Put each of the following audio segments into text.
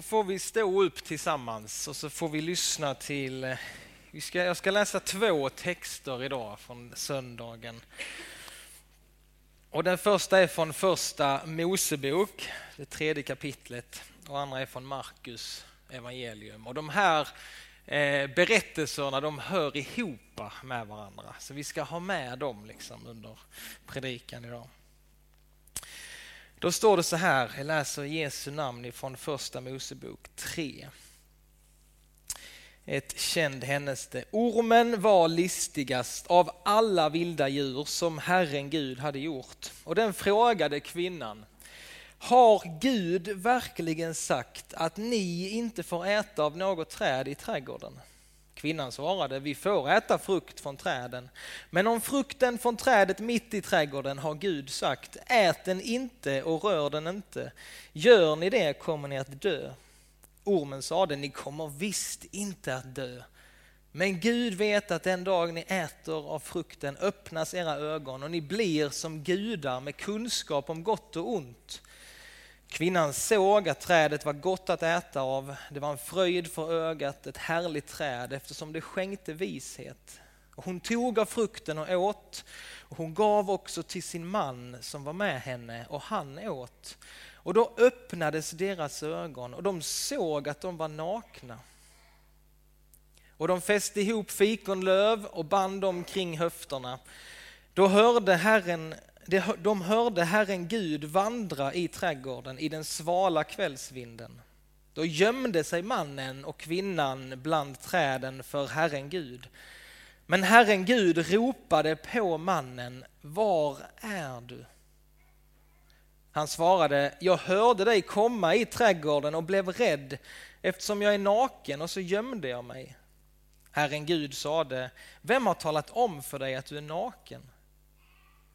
Då får vi stå upp tillsammans och så får vi lyssna till... Eh, vi ska, jag ska läsa två texter idag från söndagen. Och den första är från första Mosebok, det tredje kapitlet, och andra är från Markus evangelium. Och de här eh, berättelserna de hör ihop med varandra, så vi ska ha med dem liksom under predikan idag. Då står det så här, jag läser Jesu namn ifrån första Mosebok 3. Ett känd händelse. Ormen var listigast av alla vilda djur som Herren Gud hade gjort. Och den frågade kvinnan, har Gud verkligen sagt att ni inte får äta av något träd i trädgården? Kvinnan svarade, vi får äta frukt från träden. Men om frukten från trädet mitt i trädgården har Gud sagt, ät den inte och rör den inte. Gör ni det kommer ni att dö. Ormen sade, ni kommer visst inte att dö. Men Gud vet att den dag ni äter av frukten öppnas era ögon och ni blir som gudar med kunskap om gott och ont. Kvinnan såg att trädet var gott att äta av. Det var en fröjd för ögat, ett härligt träd eftersom det skänkte vishet. Och hon tog av frukten och åt. Och hon gav också till sin man som var med henne och han åt. Och då öppnades deras ögon och de såg att de var nakna. Och de fäste ihop fikonlöv och band dem kring höfterna. Då hörde Herren de hörde Herren Gud vandra i trädgården i den svala kvällsvinden. Då gömde sig mannen och kvinnan bland träden för Herren Gud. Men Herren Gud ropade på mannen, var är du? Han svarade, jag hörde dig komma i trädgården och blev rädd eftersom jag är naken och så gömde jag mig. Herren Gud sade, vem har talat om för dig att du är naken?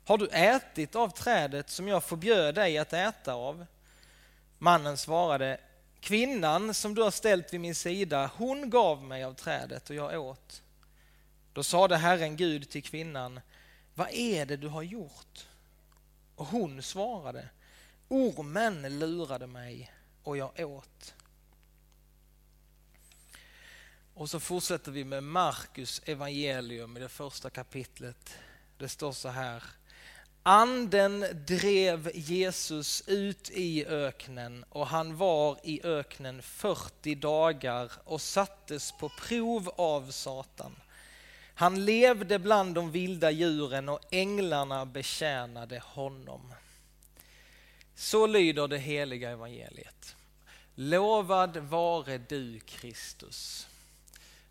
Har du ätit av trädet som jag förbjöd dig att äta av? Mannen svarade, kvinnan som du har ställt vid min sida, hon gav mig av trädet och jag åt. Då sade Herren Gud till kvinnan, vad är det du har gjort? Och hon svarade, ormen lurade mig och jag åt. Och så fortsätter vi med Markus evangelium i det första kapitlet. Det står så här, Anden drev Jesus ut i öknen och han var i öknen 40 dagar och sattes på prov av Satan. Han levde bland de vilda djuren och änglarna betjänade honom. Så lyder det heliga evangeliet. Lovad vare du Kristus.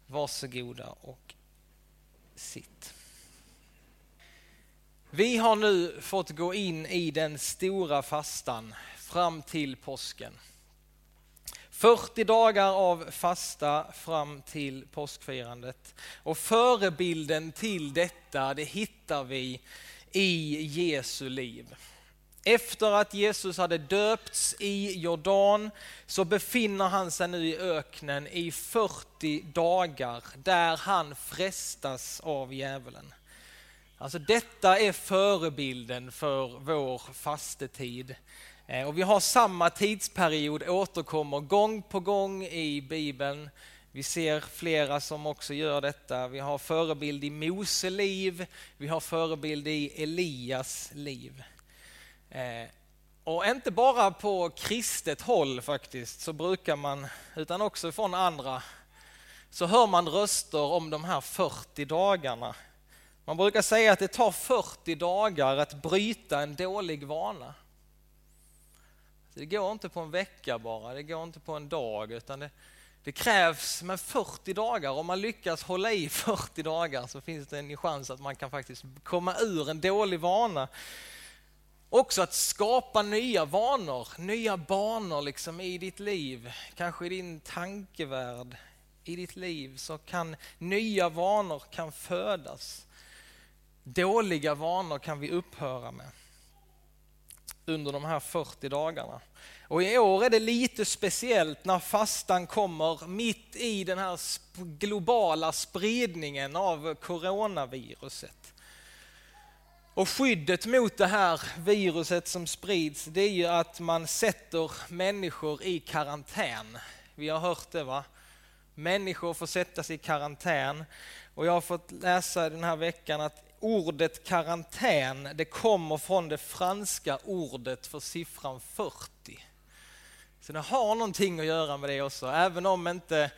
Varsågoda och sitt. Vi har nu fått gå in i den stora fastan fram till påsken. 40 dagar av fasta fram till påskfirandet. Och förebilden till detta det hittar vi i Jesu liv. Efter att Jesus hade döpts i Jordan så befinner han sig nu i öknen i 40 dagar där han frestas av djävulen. Alltså detta är förebilden för vår fastetid. Eh, och vi har samma tidsperiod återkommer gång på gång i Bibeln. Vi ser flera som också gör detta. Vi har förebild i Mose liv, vi har förebild i Elias liv. Eh, och inte bara på kristet håll faktiskt, så brukar man, utan också från andra, så hör man röster om de här 40 dagarna man brukar säga att det tar 40 dagar att bryta en dålig vana. Det går inte på en vecka bara, det går inte på en dag utan det, det krävs med 40 dagar. Om man lyckas hålla i 40 dagar så finns det en chans att man kan faktiskt komma ur en dålig vana. Också att skapa nya vanor, nya banor liksom i ditt liv, kanske i din tankevärld, i ditt liv så kan nya vanor kan födas. Dåliga vanor kan vi upphöra med under de här 40 dagarna. Och i år är det lite speciellt när fastan kommer mitt i den här globala spridningen av coronaviruset. Och skyddet mot det här viruset som sprids, det är ju att man sätter människor i karantän. Vi har hört det va? Människor får sättas i karantän. Och jag har fått läsa den här veckan att ordet karantän, det kommer från det franska ordet för siffran 40. Så det har någonting att göra med det också, även om inte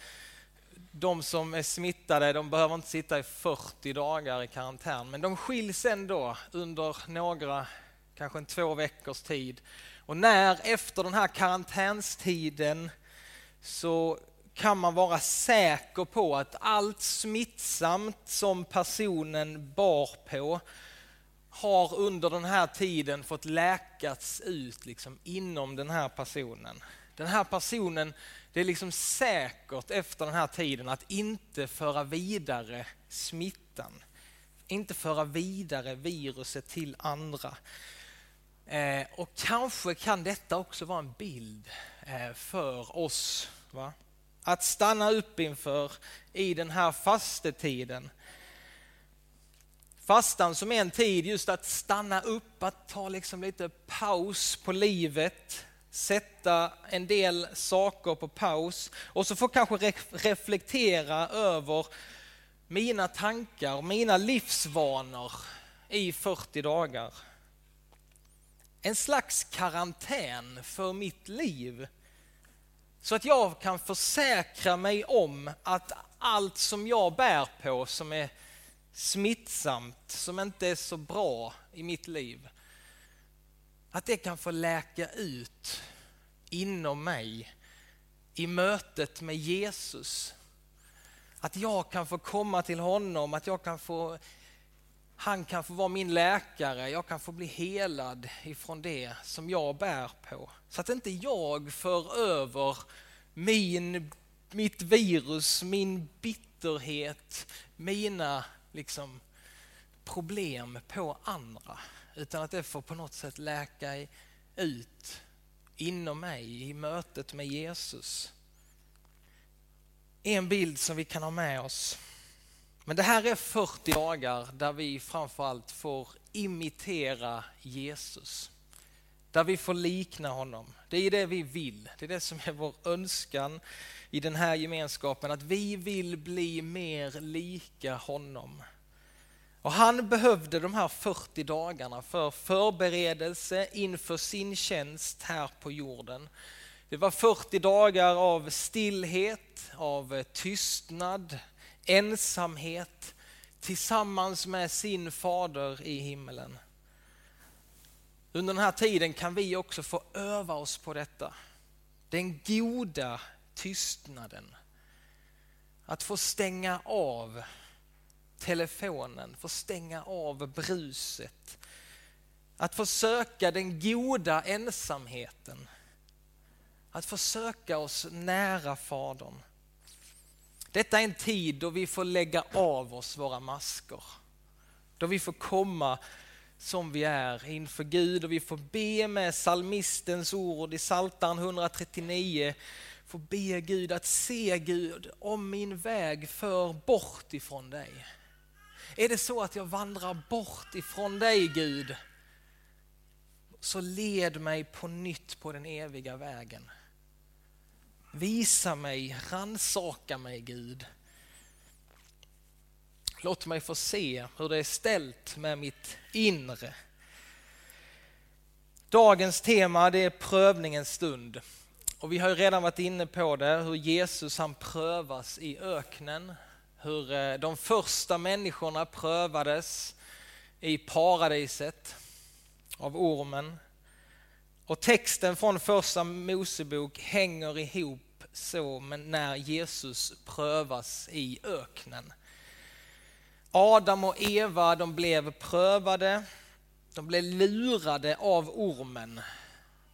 de som är smittade, de behöver inte sitta i 40 dagar i karantän, men de skiljs ändå under några, kanske en två veckors tid. Och när efter den här karantänstiden så kan man vara säker på att allt smittsamt som personen bar på har under den här tiden fått läkats ut liksom inom den här personen. Den här personen, det är liksom säkert efter den här tiden att inte föra vidare smittan. Inte föra vidare viruset till andra. Eh, och kanske kan detta också vara en bild eh, för oss. Va? Att stanna upp inför i den här fastetiden. Fastan som är en tid just att stanna upp, att ta liksom lite paus på livet, sätta en del saker på paus och så få kanske reflektera över mina tankar, mina livsvanor i 40 dagar. En slags karantän för mitt liv. Så att jag kan försäkra mig om att allt som jag bär på som är smittsamt, som inte är så bra i mitt liv, att det kan få läka ut inom mig i mötet med Jesus. Att jag kan få komma till honom, att jag kan få, han kan få vara min läkare, jag kan få bli helad ifrån det som jag bär på. Så att inte jag för över min, mitt virus, min bitterhet, mina liksom, problem på andra. Utan att det får på något sätt läka ut inom mig i mötet med Jesus. En bild som vi kan ha med oss. Men det här är 40 dagar där vi framförallt får imitera Jesus. Där vi får likna honom. Det är det vi vill. Det är det som är vår önskan i den här gemenskapen. Att vi vill bli mer lika honom. Och han behövde de här 40 dagarna för förberedelse inför sin tjänst här på jorden. Det var 40 dagar av stillhet, av tystnad, ensamhet tillsammans med sin fader i himmelen. Under den här tiden kan vi också få öva oss på detta. Den goda tystnaden. Att få stänga av telefonen, få stänga av bruset. Att få söka den goda ensamheten. Att få söka oss nära Fadern. Detta är en tid då vi får lägga av oss våra masker. Då vi får komma som vi är inför Gud och vi får be med salmistens ord i Psaltaren 139. Får be Gud att se Gud om min väg för bort ifrån dig. Är det så att jag vandrar bort ifrån dig Gud, så led mig på nytt på den eviga vägen. Visa mig, ransaka mig Gud. Låt mig få se hur det är ställt med mitt inre. Dagens tema det är prövningens stund. Och vi har ju redan varit inne på det, hur Jesus han prövas i öknen hur eh, de första människorna prövades i paradiset av ormen. Och texten från första Mosebok hänger ihop så men när Jesus prövas i öknen. Adam och Eva de blev prövade, de blev lurade av ormen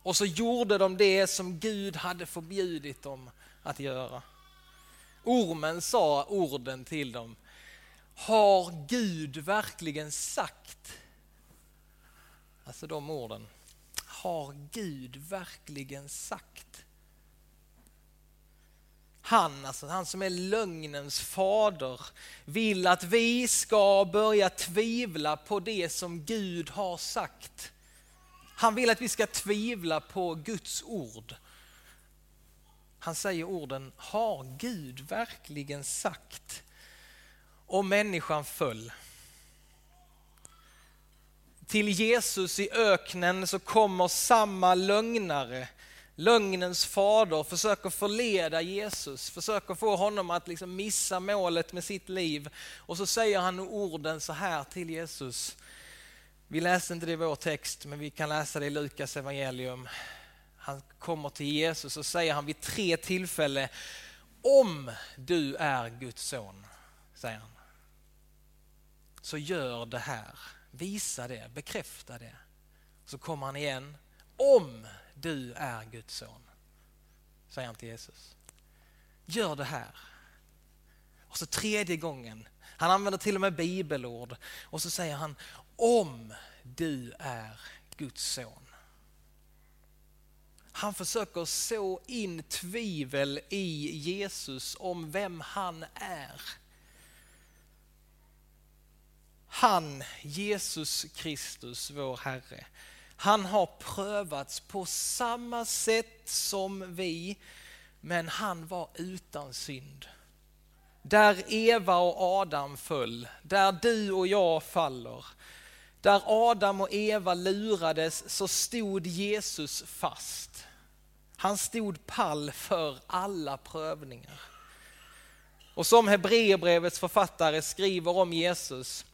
och så gjorde de det som Gud hade förbjudit dem att göra. Ormen sa orden till dem. Har Gud verkligen sagt? Alltså de orden. Har Gud verkligen sagt? Han, alltså han som är lögnens fader, vill att vi ska börja tvivla på det som Gud har sagt. Han vill att vi ska tvivla på Guds ord. Han säger orden, har Gud verkligen sagt? Och människan föll. Till Jesus i öknen så kommer samma lögnare lögnens fader försöker förleda Jesus, försöker få honom att liksom missa målet med sitt liv. Och så säger han orden så här till Jesus. Vi läste inte det i vår text, men vi kan läsa det i Lukas evangelium. Han kommer till Jesus och säger han vid tre tillfällen, om du är Guds son, säger han. Så gör det här, visa det, bekräfta det. Så kommer han igen, om du är Guds son. Säger han till Jesus. Gör det här. Och så tredje gången, han använder till och med bibelord. Och så säger han, om du är Guds son. Han försöker så in tvivel i Jesus om vem han är. Han, Jesus Kristus, vår Herre, han har prövats på samma sätt som vi, men han var utan synd. Där Eva och Adam föll, där du och jag faller, där Adam och Eva lurades så stod Jesus fast. Han stod pall för alla prövningar. Och som Hebreerbrevets författare skriver om Jesus,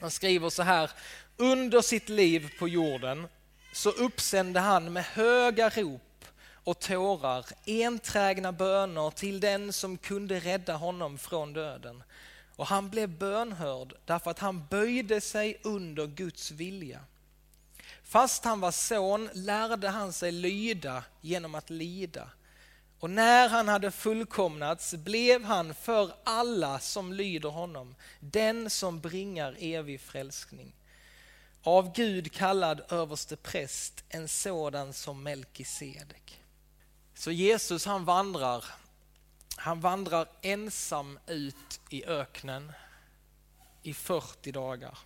han skriver så här, under sitt liv på jorden så uppsände han med höga rop och tårar enträgna böner till den som kunde rädda honom från döden. Och han blev bönhörd därför att han böjde sig under Guds vilja. Fast han var son lärde han sig lyda genom att lida. Och när han hade fullkomnats blev han för alla som lyder honom den som bringar evig frälsning av Gud kallad överste präst, en sådan som Melkisedek. Så Jesus han vandrar, han vandrar ensam ut i öknen i 40 dagar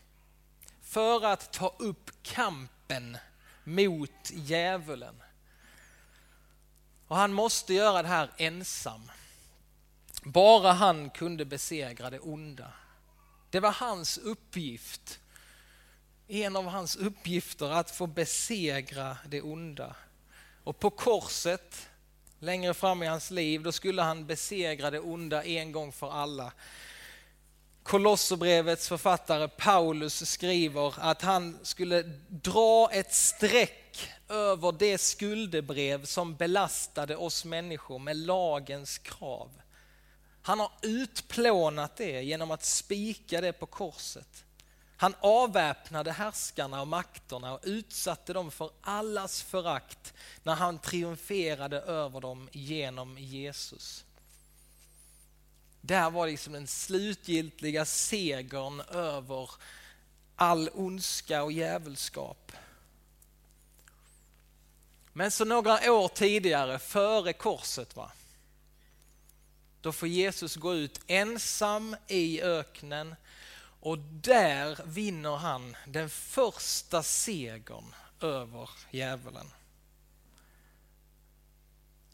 för att ta upp kampen mot djävulen. Och han måste göra det här ensam. Bara han kunde besegra det onda. Det var hans uppgift en av hans uppgifter att få besegra det onda. Och på korset, längre fram i hans liv, då skulle han besegra det onda en gång för alla. Kolosserbrevets författare Paulus skriver att han skulle dra ett streck över det skuldebrev som belastade oss människor med lagens krav. Han har utplånat det genom att spika det på korset. Han avväpnade härskarna och makterna och utsatte dem för allas förakt när han triumferade över dem genom Jesus. Där var liksom den slutgiltiga segern över all ondska och djävulskap. Men så några år tidigare, före korset, va? då får Jesus gå ut ensam i öknen och där vinner han den första segern över djävulen.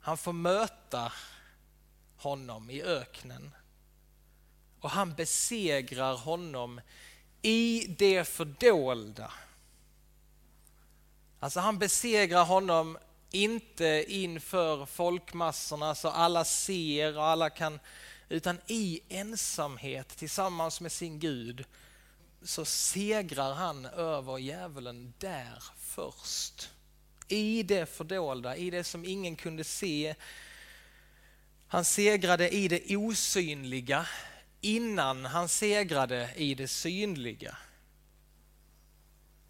Han får möta honom i öknen och han besegrar honom i det fördolda. Alltså han besegrar honom inte inför folkmassorna så alla ser och alla kan utan i ensamhet tillsammans med sin Gud så segrar han över djävulen där först. I det fördolda, i det som ingen kunde se. Han segrade i det osynliga innan han segrade i det synliga.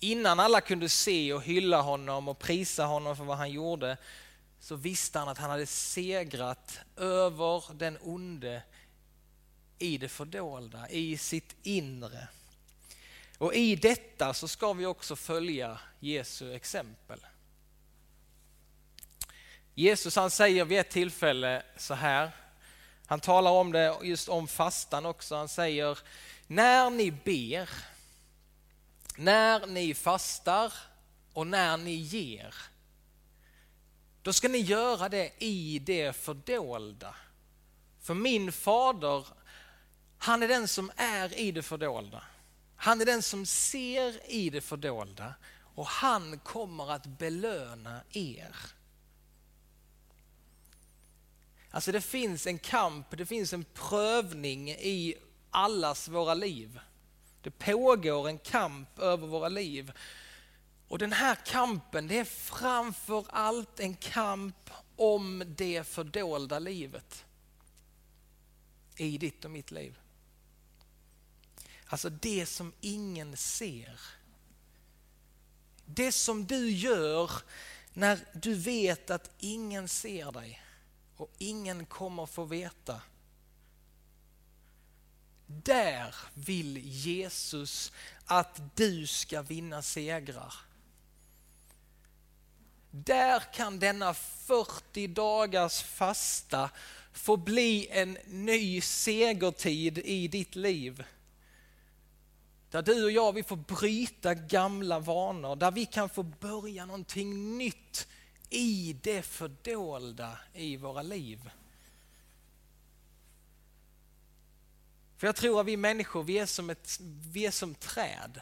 Innan alla kunde se och hylla honom och prisa honom för vad han gjorde så visste han att han hade segrat över den onde i det fördolda, i sitt inre. Och i detta så ska vi också följa Jesu exempel. Jesus han säger vid ett tillfälle så här, Han talar om det just om fastan också. Han säger när ni ber, när ni fastar och när ni ger, då ska ni göra det i det fördolda. För min fader, han är den som är i det fördolda. Han är den som ser i det fördolda och han kommer att belöna er. Alltså det finns en kamp, det finns en prövning i allas våra liv. Det pågår en kamp över våra liv. Och den här kampen, det är framför allt en kamp om det fördolda livet. I ditt och mitt liv. Alltså det som ingen ser. Det som du gör när du vet att ingen ser dig och ingen kommer få veta. Där vill Jesus att du ska vinna segrar. Där kan denna 40 dagars fasta få bli en ny segertid i ditt liv. Där du och jag vi får bryta gamla vanor, där vi kan få börja någonting nytt i det fördolda i våra liv. För jag tror att vi människor, vi är som, ett, vi är som träd.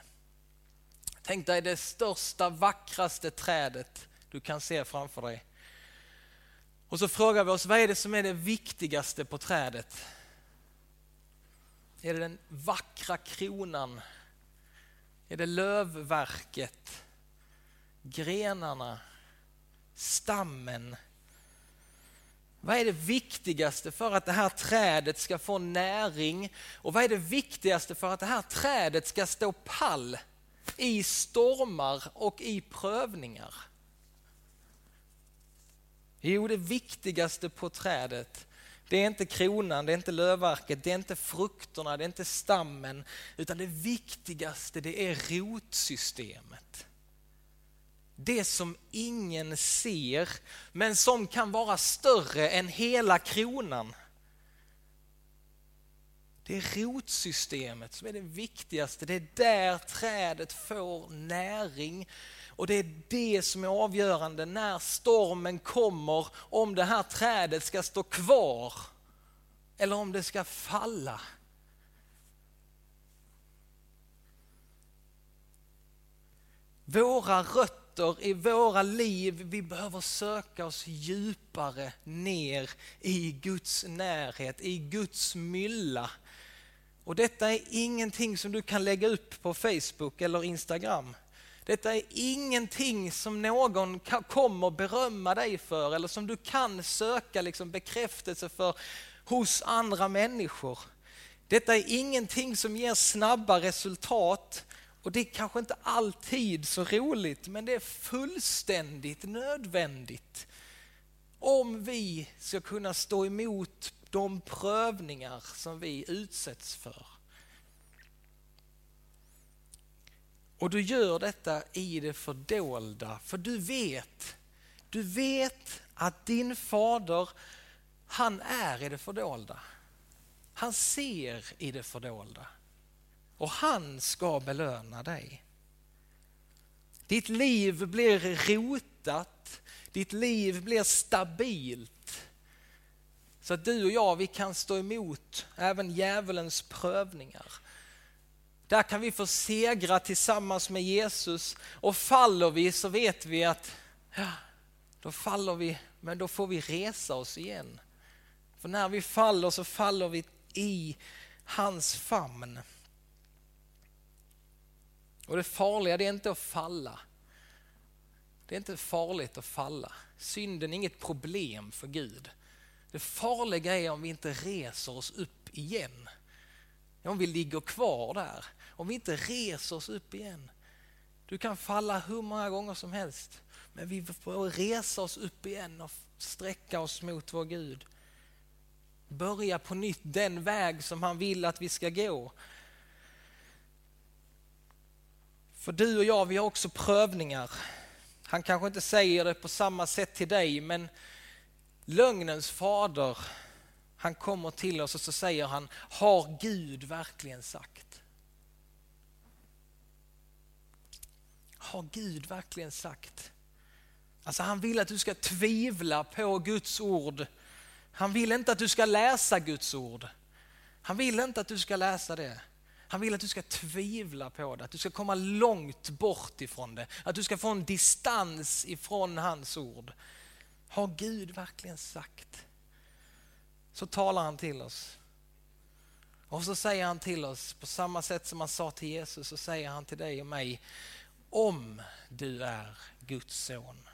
Tänk dig det största, vackraste trädet du kan se framför dig. Och så frågar vi oss, vad är det som är det viktigaste på trädet? Är det den vackra kronan? Är det lövverket? Grenarna? stammen. Vad är det viktigaste för att det här trädet ska få näring? Och vad är det viktigaste för att det här trädet ska stå pall i stormar och i prövningar? Jo, det viktigaste på trädet det är inte kronan, det är inte lövverket, det är inte frukterna, det är inte stammen, utan det viktigaste det är rotsystemet det som ingen ser, men som kan vara större än hela kronan. Det är rotsystemet som är det viktigaste. Det är där trädet får näring. Och det är det som är avgörande när stormen kommer, om det här trädet ska stå kvar eller om det ska falla. Våra rötter i våra liv. Vi behöver söka oss djupare ner i Guds närhet, i Guds mylla. Och detta är ingenting som du kan lägga upp på Facebook eller Instagram. Detta är ingenting som någon kommer berömma dig för eller som du kan söka liksom bekräftelse för hos andra människor. Detta är ingenting som ger snabba resultat och det är kanske inte alltid så roligt, men det är fullständigt nödvändigt om vi ska kunna stå emot de prövningar som vi utsätts för. Och du gör detta i det fördolda, för du vet, du vet att din fader, han är i det fördolda. Han ser i det fördolda och han ska belöna dig. Ditt liv blir rotat, ditt liv blir stabilt. Så att du och jag, vi kan stå emot även djävulens prövningar. Där kan vi få segra tillsammans med Jesus och faller vi så vet vi att ja, då faller vi, men då får vi resa oss igen. För när vi faller så faller vi i hans famn. Och det farliga det är inte att falla. Det är inte farligt att falla. Synden är inget problem för Gud. Det farliga är om vi inte reser oss upp igen. Om vi ligger kvar där. Om vi inte reser oss upp igen. Du kan falla hur många gånger som helst. Men vi får resa oss upp igen och sträcka oss mot vår Gud. Börja på nytt den väg som han vill att vi ska gå. För du och jag, vi har också prövningar. Han kanske inte säger det på samma sätt till dig, men lögnens fader, Han kommer till oss och så säger han, har Gud verkligen sagt? Har Gud verkligen sagt? Alltså han vill att du ska tvivla på Guds ord. Han vill inte att du ska läsa Guds ord. Han vill inte att du ska läsa det. Han vill att du ska tvivla på det, att du ska komma långt bort ifrån det, att du ska få en distans ifrån hans ord. Har Gud verkligen sagt? Så talar han till oss. Och så säger han till oss, på samma sätt som han sa till Jesus, så säger han till dig och mig, om du är Guds son.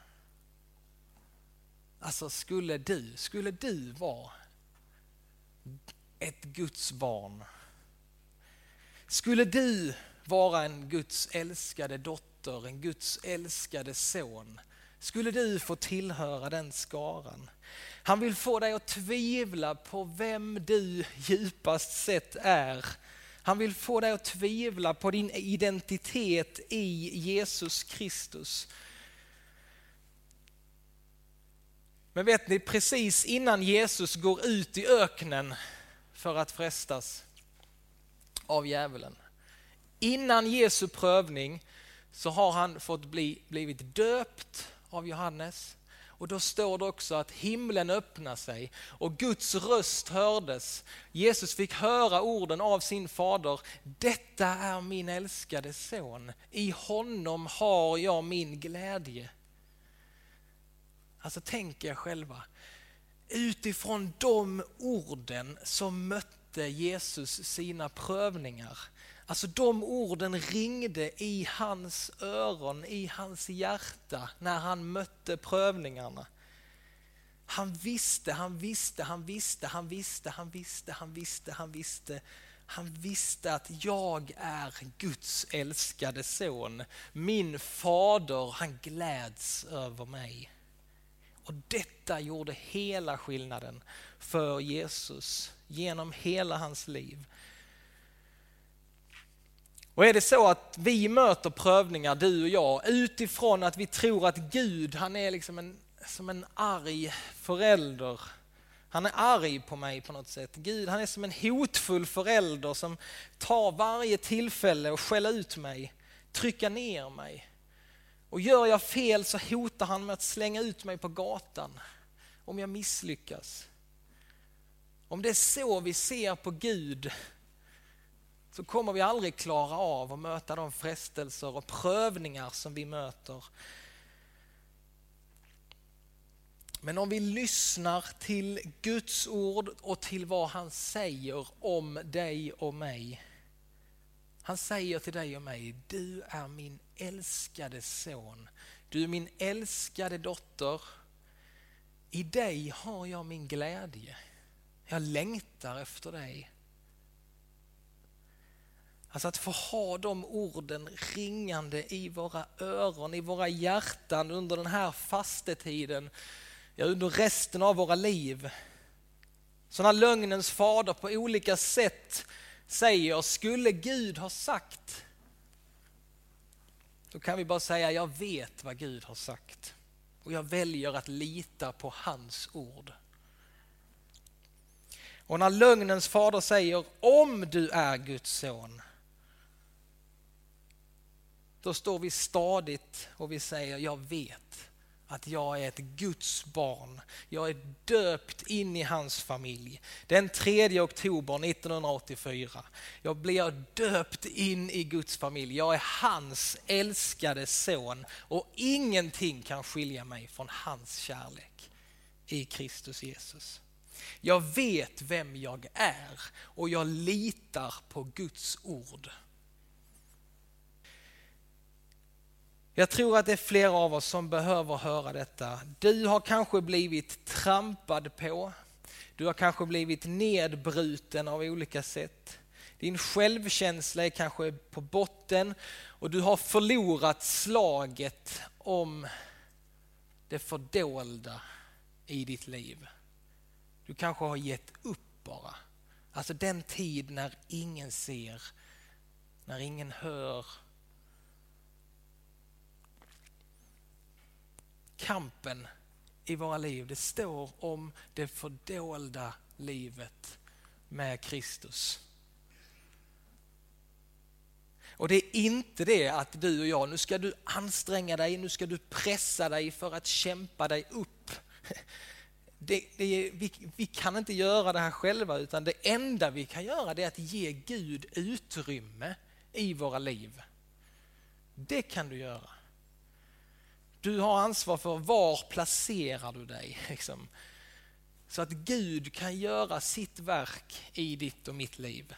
Alltså skulle du, skulle du vara ett Guds barn? Skulle du vara en Guds älskade dotter, en Guds älskade son? Skulle du få tillhöra den skaran? Han vill få dig att tvivla på vem du djupast sett är. Han vill få dig att tvivla på din identitet i Jesus Kristus. Men vet ni, precis innan Jesus går ut i öknen för att frestas av djävulen. Innan Jesu prövning så har han fått bli, blivit döpt av Johannes. Och då står det också att himlen öppnade sig och Guds röst hördes. Jesus fick höra orden av sin fader. Detta är min älskade son. I honom har jag min glädje. Alltså tänk er själva. Utifrån de orden så mötte Jesus sina prövningar. Alltså de orden ringde i hans öron, i hans hjärta när han mötte prövningarna. Han visste, han visste, han visste, han visste, han visste, han visste, han visste. Han visste att jag är Guds älskade son. Min fader, han gläds över mig. Och detta gjorde hela skillnaden för Jesus genom hela hans liv. Och är det så att vi möter prövningar, du och jag, utifrån att vi tror att Gud, han är liksom en, som en arg förälder. Han är arg på mig på något sätt. Gud, han är som en hotfull förälder som tar varje tillfälle och skälla ut mig, trycka ner mig. Och gör jag fel så hotar han med att slänga ut mig på gatan om jag misslyckas. Om det är så vi ser på Gud så kommer vi aldrig klara av att möta de frestelser och prövningar som vi möter. Men om vi lyssnar till Guds ord och till vad han säger om dig och mig. Han säger till dig och mig, du är min älskade son. Du är min älskade dotter. I dig har jag min glädje. Jag längtar efter dig. Alltså att få ha de orden ringande i våra öron, i våra hjärtan under den här fastetiden, ja under resten av våra liv. Så när lögnens fader på olika sätt säger, skulle Gud ha sagt? Då kan vi bara säga, jag vet vad Gud har sagt och jag väljer att lita på hans ord. Och när lögnens fader säger, om du är Guds son, då står vi stadigt och vi säger, jag vet att jag är ett Guds barn. Jag är döpt in i hans familj. Den 3 oktober 1984. Jag blir döpt in i Guds familj. Jag är hans älskade son och ingenting kan skilja mig från hans kärlek i Kristus Jesus. Jag vet vem jag är och jag litar på Guds ord. Jag tror att det är flera av oss som behöver höra detta. Du har kanske blivit trampad på. Du har kanske blivit nedbruten av olika sätt. Din självkänsla är kanske på botten och du har förlorat slaget om det fördolda i ditt liv. Du kanske har gett upp bara. Alltså den tid när ingen ser, när ingen hör, kampen i våra liv, det står om det fördolda livet med Kristus. Och det är inte det att du och jag, nu ska du anstränga dig, nu ska du pressa dig för att kämpa dig upp. Det, det, vi, vi, kan inte göra det här själva utan det enda vi kan göra det är att ge Gud utrymme i våra liv. Det kan du göra. Du har ansvar för var placerar du dig. Liksom. Så att Gud kan göra sitt verk i ditt och mitt liv.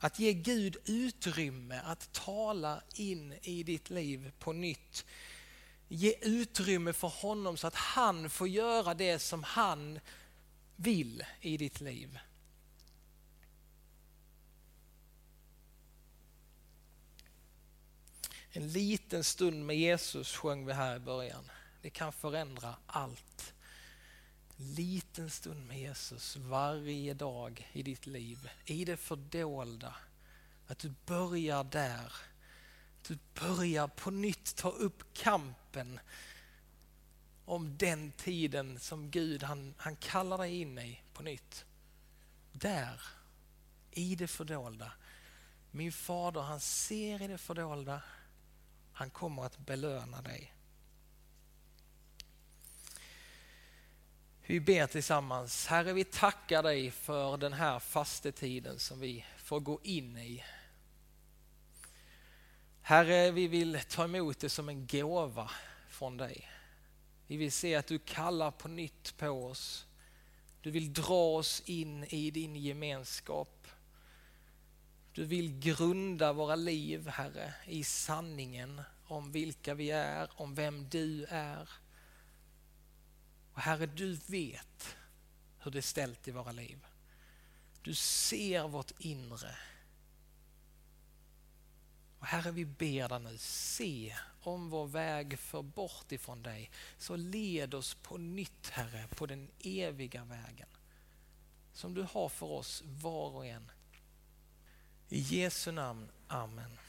Att ge Gud utrymme att tala in i ditt liv på nytt. Ge utrymme för honom så att han får göra det som han vill i ditt liv. En liten stund med Jesus sjöng vi här i början. Det kan förändra allt. En liten stund med Jesus varje dag i ditt liv, i det fördolda. Att du börjar där. Du börjar på nytt ta upp kampen om den tiden som Gud han, han kallar dig in i på nytt. Där, i det fördolda. Min fader han ser i det fördolda han kommer att belöna dig. Vi ber tillsammans. Herre, vi tackar dig för den här fastetiden som vi får gå in i. Herre, vi vill ta emot det som en gåva från dig. Vi vill se att du kallar på nytt på oss. Du vill dra oss in i din gemenskap. Du vill grunda våra liv, Herre, i sanningen om vilka vi är, om vem du är. Och Herre, du vet hur det är ställt i våra liv. Du ser vårt inre. Och Herre, vi ber dig nu, se om vår väg för bort ifrån dig, så led oss på nytt, Herre, på den eviga vägen som du har för oss var och en. I Jesu namn. Amen.